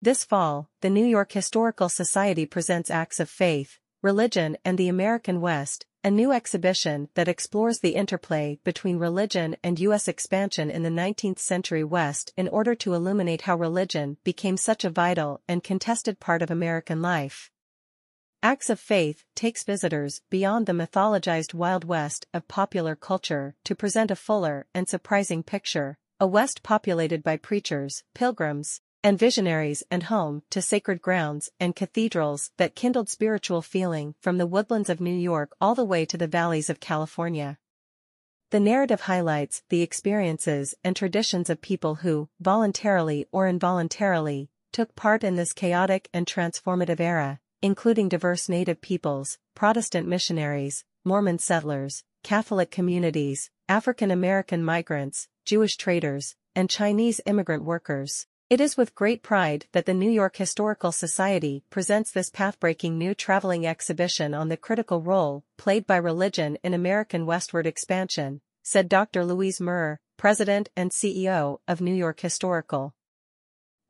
This fall, the New York Historical Society presents Acts of Faith, Religion and the American West, a new exhibition that explores the interplay between religion and U.S. expansion in the 19th century West in order to illuminate how religion became such a vital and contested part of American life. Acts of Faith takes visitors beyond the mythologized Wild West of popular culture to present a fuller and surprising picture, a West populated by preachers, pilgrims, and visionaries and home to sacred grounds and cathedrals that kindled spiritual feeling from the woodlands of New York all the way to the valleys of California. The narrative highlights the experiences and traditions of people who, voluntarily or involuntarily, took part in this chaotic and transformative era, including diverse native peoples, Protestant missionaries, Mormon settlers, Catholic communities, African American migrants, Jewish traders, and Chinese immigrant workers. It is with great pride that the New York Historical Society presents this pathbreaking new traveling exhibition on the critical role played by religion in American westward expansion, said Dr. Louise Mirrer, President and CEO of New York Historical.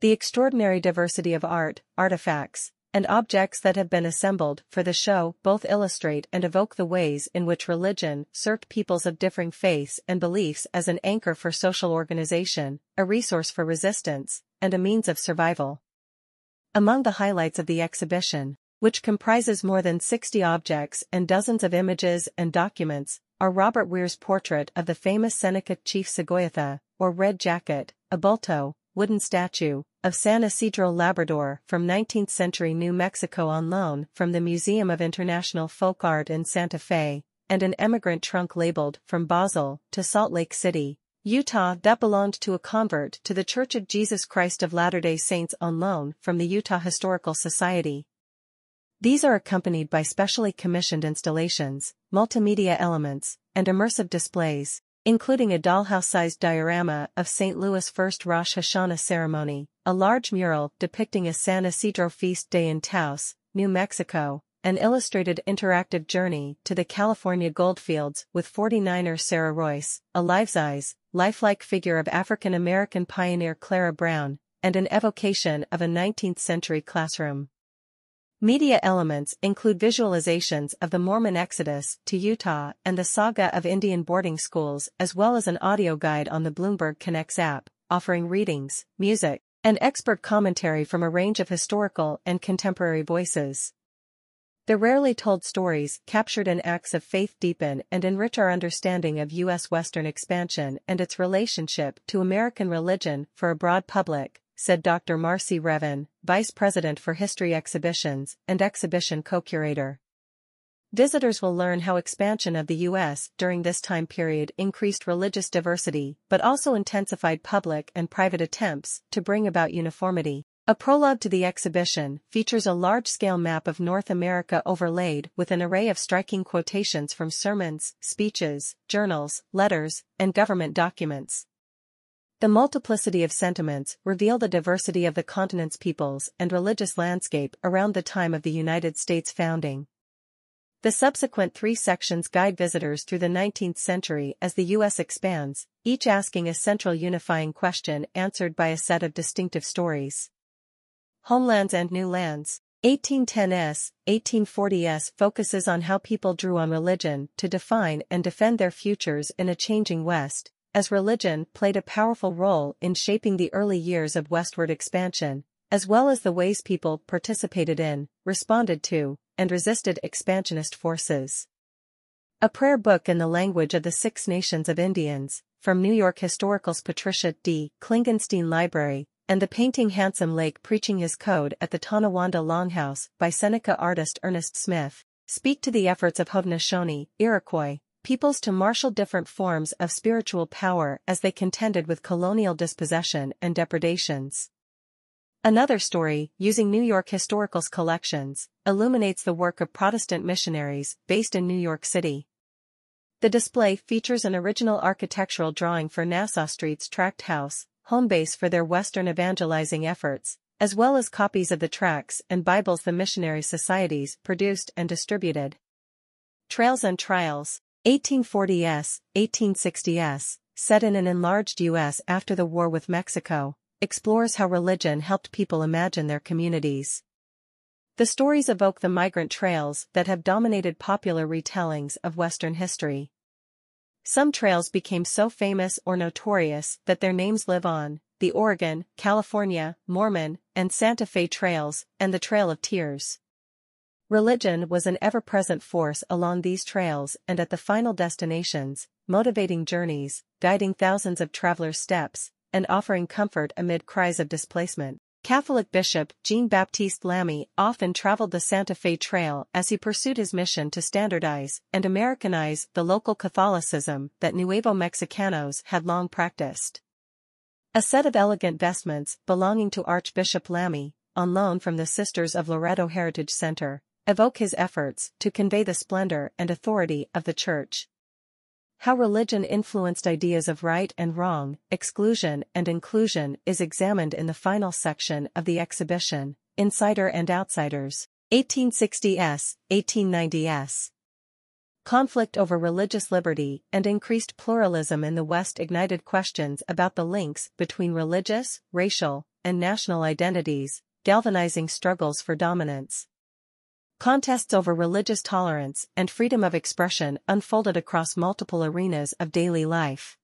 The extraordinary diversity of art, artifacts, and objects that have been assembled for the show both illustrate and evoke the ways in which religion served peoples of differing faiths and beliefs as an anchor for social organization, a resource for resistance, and a means of survival. Among the highlights of the exhibition, which comprises more than 60 objects and dozens of images and documents, are Robert Weir's portrait of the famous Seneca chief Sagoyewatha, or Red Jacket, a bulto, wooden statue, of San Isidro Labrador from 19th-century New Mexico on loan from the Museum of International Folk Art in Santa Fe, and an emigrant trunk labeled From Basel to Salt Lake City, Utah that belonged to a convert to the Church of Jesus Christ of Latter-day Saints on loan from the Utah Historical Society. These are accompanied by specially commissioned installations, multimedia elements, and immersive displays, including a dollhouse-sized diorama of St. Louis' first Rosh Hashanah ceremony, a large mural depicting a San Isidro feast day in Taos, New Mexico, an illustrated interactive journey to the California goldfields with 49er Sarah Royce, a life-size, lifelike figure of African-American pioneer Clara Brown, and an evocation of a 19th-century classroom. Media elements include visualizations of the Mormon exodus to Utah and the saga of Indian boarding schools as well as an audio guide on the Bloomberg Connects app, offering readings, music, and expert commentary from a range of historical and contemporary voices. The rarely told stories captured in acts of faith deepen and enrich our understanding of U.S. Western expansion and its relationship to American religion for a broad public, said Dr. Marci Reaven, Vice President for History Exhibitions and Exhibition Co-Curator. Visitors will learn how expansion of the U.S. during this time period increased religious diversity but also intensified public and private attempts to bring about uniformity. A prologue to the exhibition features a large-scale map of North America overlaid with an array of striking quotations from sermons, speeches, journals, letters, and government documents. The multiplicity of sentiments reveal the diversity of the continent's peoples and religious landscape around the time of the United States founding. The subsequent three sections guide visitors through the 19th century as the U.S. expands, each asking a central unifying question answered by a set of distinctive stories. Homelands and New Lands. 1810s, 1840s focuses on how people drew on religion to define and defend their futures in a changing West, as religion played a powerful role in shaping the early years of westward expansion, as well as the ways people participated in, responded to, and resisted expansionist forces. A prayer book in the language of the Six Nations of Indians, from New York Historical's Patricia D. Klingenstein Library, and the painting Handsome Lake Preaching His Code at the Tonawanda Longhouse by Seneca artist Ernest Smith, speak to the efforts of Haudenosaunee, Iroquois, peoples to marshal different forms of spiritual power as they contended with colonial dispossession and depredations. Another story, using New York Historical's collections, illuminates the work of Protestant missionaries based in New York City. The display features an original architectural drawing for Nassau Street's tract house, home base for their Western evangelizing efforts, as well as copies of the tracts and Bibles the missionary societies produced and distributed. Trails and Trials, 1840s, 1860s, set in an enlarged U.S. after the war with Mexico, explores how religion helped people imagine their communities. The stories evoke the migrant trails that have dominated popular retellings of Western history. Some trails became so famous or notorious that their names live on, the Oregon, California, Mormon, and Santa Fe trails, and the Trail of Tears. Religion was an ever-present force along these trails and at the final destinations, motivating journeys, guiding thousands of travelers' steps, and offering comfort amid cries of displacement. Catholic Bishop Jean-Baptiste Lamy often traveled the Santa Fe Trail as he pursued his mission to standardize and Americanize the local Catholicism that Nuevo Mexicanos had long practiced. A set of elegant vestments belonging to Archbishop Lamy, on loan from the Sisters of Loreto Heritage Center, evoke his efforts to convey the splendor and authority of the Church. How religion influenced ideas of right and wrong, exclusion and inclusion is examined in the final section of the exhibition, Insider and Outsiders, 1860s, 1890s. Conflict over religious liberty and increased pluralism in the West ignited questions about the links between religious, racial, and national identities, galvanizing struggles for dominance. Contests over religious tolerance and freedom of expression unfolded across multiple arenas of daily life.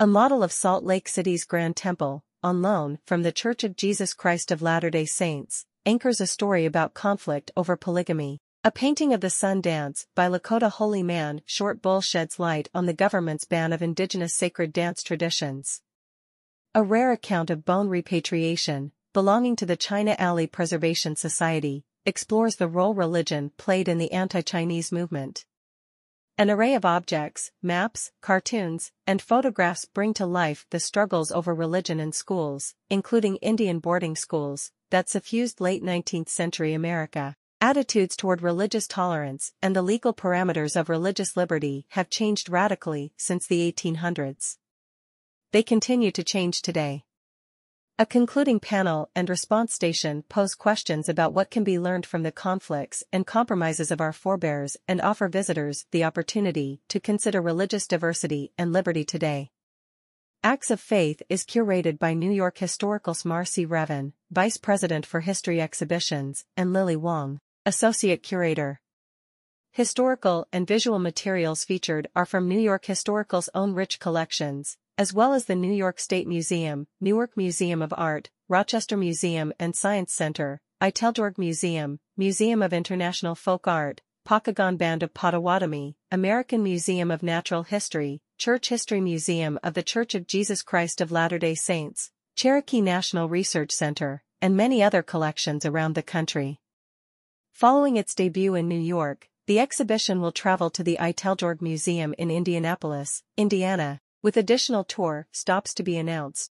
A model of Salt Lake City's Grand Temple, on loan from the Church of Jesus Christ of Latter-day Saints, anchors a story about conflict over polygamy. A painting of the Sun Dance by Lakota Holy Man Short Bull sheds light on the government's ban of indigenous sacred dance traditions. A rare account of bone repatriation, belonging to the China Alley Preservation Society, explores the role religion played in the anti-Chinese movement. An array of objects, maps, cartoons, and photographs bring to life the struggles over religion in schools, including Indian boarding schools, that suffused late 19th century America. Attitudes toward religious tolerance and the legal parameters of religious liberty have changed radically since the 1800s. They continue to change today. A concluding panel and response station pose questions about what can be learned from the conflicts and compromises of our forebears and offer visitors the opportunity to consider religious diversity and liberty today. Acts of Faith is curated by New York Historical's Marci Reaven, Vice President for History Exhibitions, and Lily Wong, Associate Curator. Historical and visual materials featured are from New York Historical's own rich collections, as well as the New York State Museum, Newark Museum of Art, Rochester Museum and Science Center, Eiteljorg Museum, Museum of International Folk Art, Pokagon Band of Potawatomi, American Museum of Natural History, Church History Museum of the Church of Jesus Christ of Latter-day Saints, Cherokee National Research Center, and many other collections around the country. Following its debut in New York, the exhibition will travel to the Eiteljorg Museum in Indianapolis, Indiana, with additional tour stops to be announced.